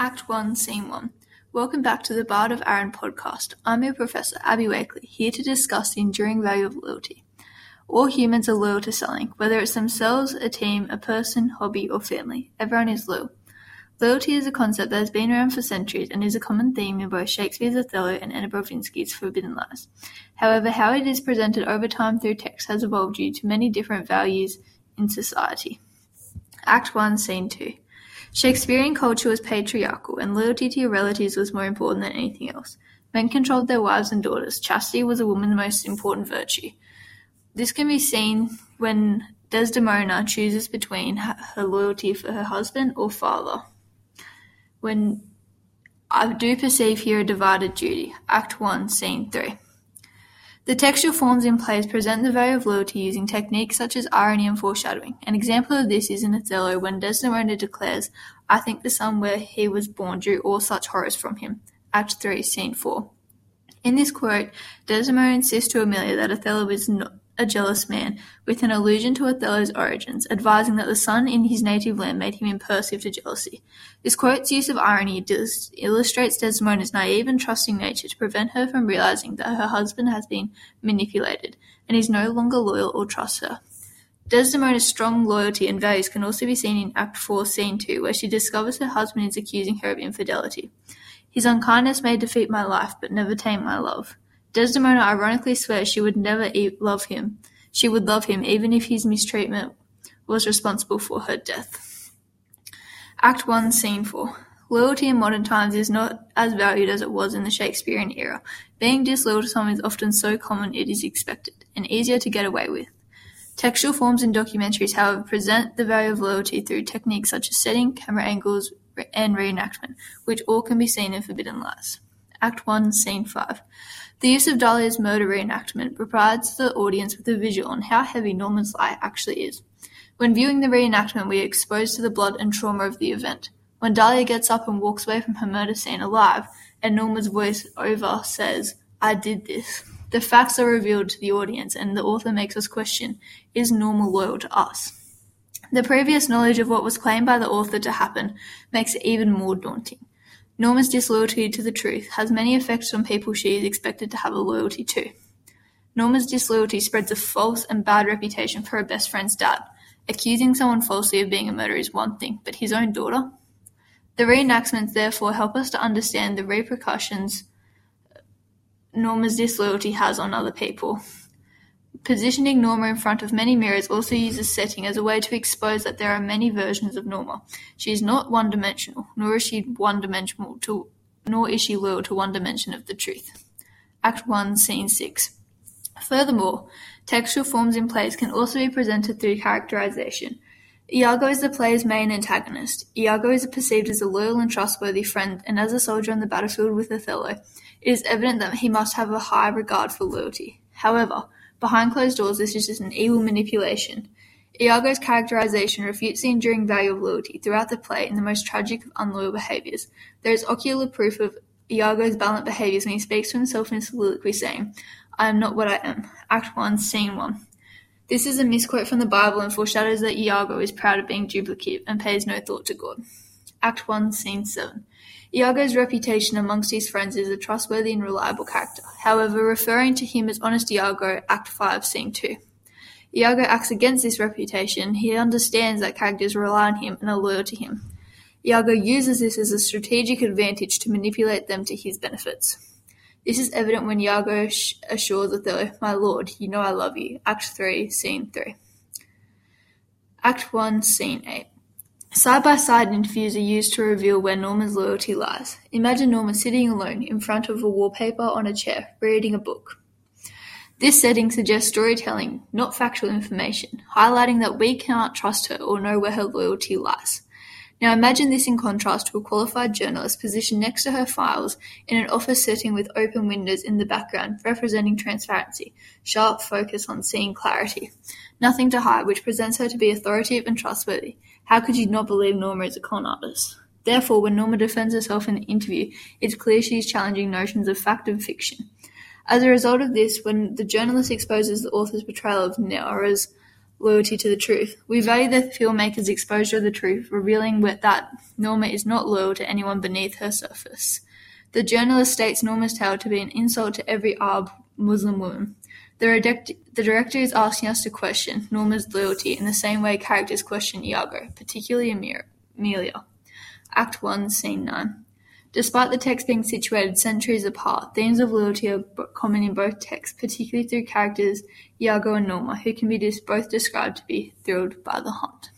Act One, Scene One. Welcome back to the Bard of Arran podcast. I'm your professor, Abby Wakely, here to discuss the enduring value of loyalty. All humans are loyal to something, whether it's themselves, a team, a person, hobby, or family. Everyone is loyal. Loyalty is a concept that has been around for centuries and is a common theme in both Shakespeare's Othello and Anna Broinowski's Forbidden Lies. However, how it is presented over time through text has evolved due to many different values in society. Act 1, Scene 2. Shakespearean culture was patriarchal, and loyalty to your relatives was more important than anything else. Men controlled their wives and daughters. Chastity was a woman's most important virtue. This can be seen when Desdemona chooses between her loyalty for her husband or father. When I do perceive here a divided duty. Act 1, Scene 3. The textual forms in plays present the value of loyalty using techniques such as irony and foreshadowing. An example of this is in Othello when Desdemona declares, I think the sun where he was born drew all such horrors from him. Act 3, Scene 4. In this quote, Desdemona insists to Emilia that Othello is not, a jealous man, with an allusion to Othello's origins, advising that the sun in his native land made him impulsive to jealousy. This quote's use of irony illustrates Desdemona's naive and trusting nature to prevent her from realizing that her husband has been manipulated and is no longer loyal or trusts her. Desdemona's strong loyalty and values can also be seen in Act 4, Scene 2, where she discovers her husband is accusing her of infidelity. His unkindness may defeat my life, but never tame my love. Desdemona ironically swears she would never love him. She would love him even if his mistreatment was responsible for her death. Act 1, Scene 4. Loyalty in modern times is not as valued as it was in the Shakespearean era. Being disloyal to someone is often so common it is expected, and easier to get away with. Textual forms in documentaries, however, present the value of loyalty through techniques such as setting, camera angles, and reenactment, which all can be seen in Forbidden Lies. Act 1, Scene 5. The use of Dalia's murder reenactment provides the audience with a visual on how heavy Norman's lie actually is. When viewing the reenactment, we are exposed to the blood and trauma of the event. When Dalia gets up and walks away from her murder scene alive, and Norma's voice over says, I did this, the facts are revealed to the audience, and the author makes us question is Norma loyal to us? The previous knowledge of what was claimed by the author to happen makes it even more daunting. Norma's disloyalty to the truth has many effects on people she is expected to have a loyalty to. Norma's disloyalty spreads a false and bad reputation for her best friend's dad. Accusing someone falsely of being a murderer is one thing, but his own daughter? The reenactments therefore help us to understand the repercussions Norma's disloyalty has on other people. Positioning Norma in front of many mirrors also uses setting as a way to expose that there are many versions of Norma. She is not one-dimensional, nor is she one-dimensional to, nor is she loyal to one dimension of the truth. Act 1, Scene 6. Furthermore, textual forms in plays can also be presented through characterization. Iago is the play's main antagonist. Iago is perceived as a loyal and trustworthy friend, and as a soldier on the battlefield with Othello, it is evident that he must have a high regard for loyalty. However, Behind closed doors this is just an evil manipulation. Iago's characterization refutes the enduring value of loyalty throughout the play in the most tragic of unloyal behaviors. There is ocular proof of Iago's valiant behaviors when he speaks to himself in soliloquy saying, I am not what I am. Act 1, Scene 1. This is a misquote from the Bible and foreshadows that Iago is proud of being duplicative and pays no thought to God. Act 1, Scene 7. Iago's reputation amongst his friends is a trustworthy and reliable character, however referring to him as Honest Iago Act 5 Scene 2. Iago acts against this reputation, he understands that characters rely on him and are loyal to him. Iago uses this as a strategic advantage to manipulate them to his benefits. This is evident when Iago assures Othello, My lord, you know I love you. Act 3, Scene 3. Act 1, Scene 8. Side-by-side interviews are used to reveal where Norma's loyalty lies. Imagine Norma sitting alone, in front of a wallpaper on a chair, reading a book. This setting suggests storytelling, not factual information, highlighting that we cannot trust her or know where her loyalty lies. Now imagine this in contrast to a qualified journalist positioned next to her files in an office setting with open windows in the background, representing transparency, sharp focus on seeing clarity, nothing to hide, which presents her to be authoritative and trustworthy. How could you not believe Norma is a con artist? Therefore, when Norma defends herself in the interview, it's clear she is challenging notions of fact and fiction. As a result of this, when the journalist exposes the author's portrayal of Nora's loyalty to the truth. We value the filmmaker's exposure of the truth, revealing that Norma is not loyal to anyone beneath her surface. The journalist states Norma's tale to be an insult to every Arab Muslim woman. The, the director is asking us to question Norma's loyalty in the same way characters question Iago, particularly Emilia. Act 1, Scene 9. Despite the texts being situated centuries apart, themes of loyalty are common in both texts, particularly through characters Iago and Norma, who can be both described to be thrilled by the hunt.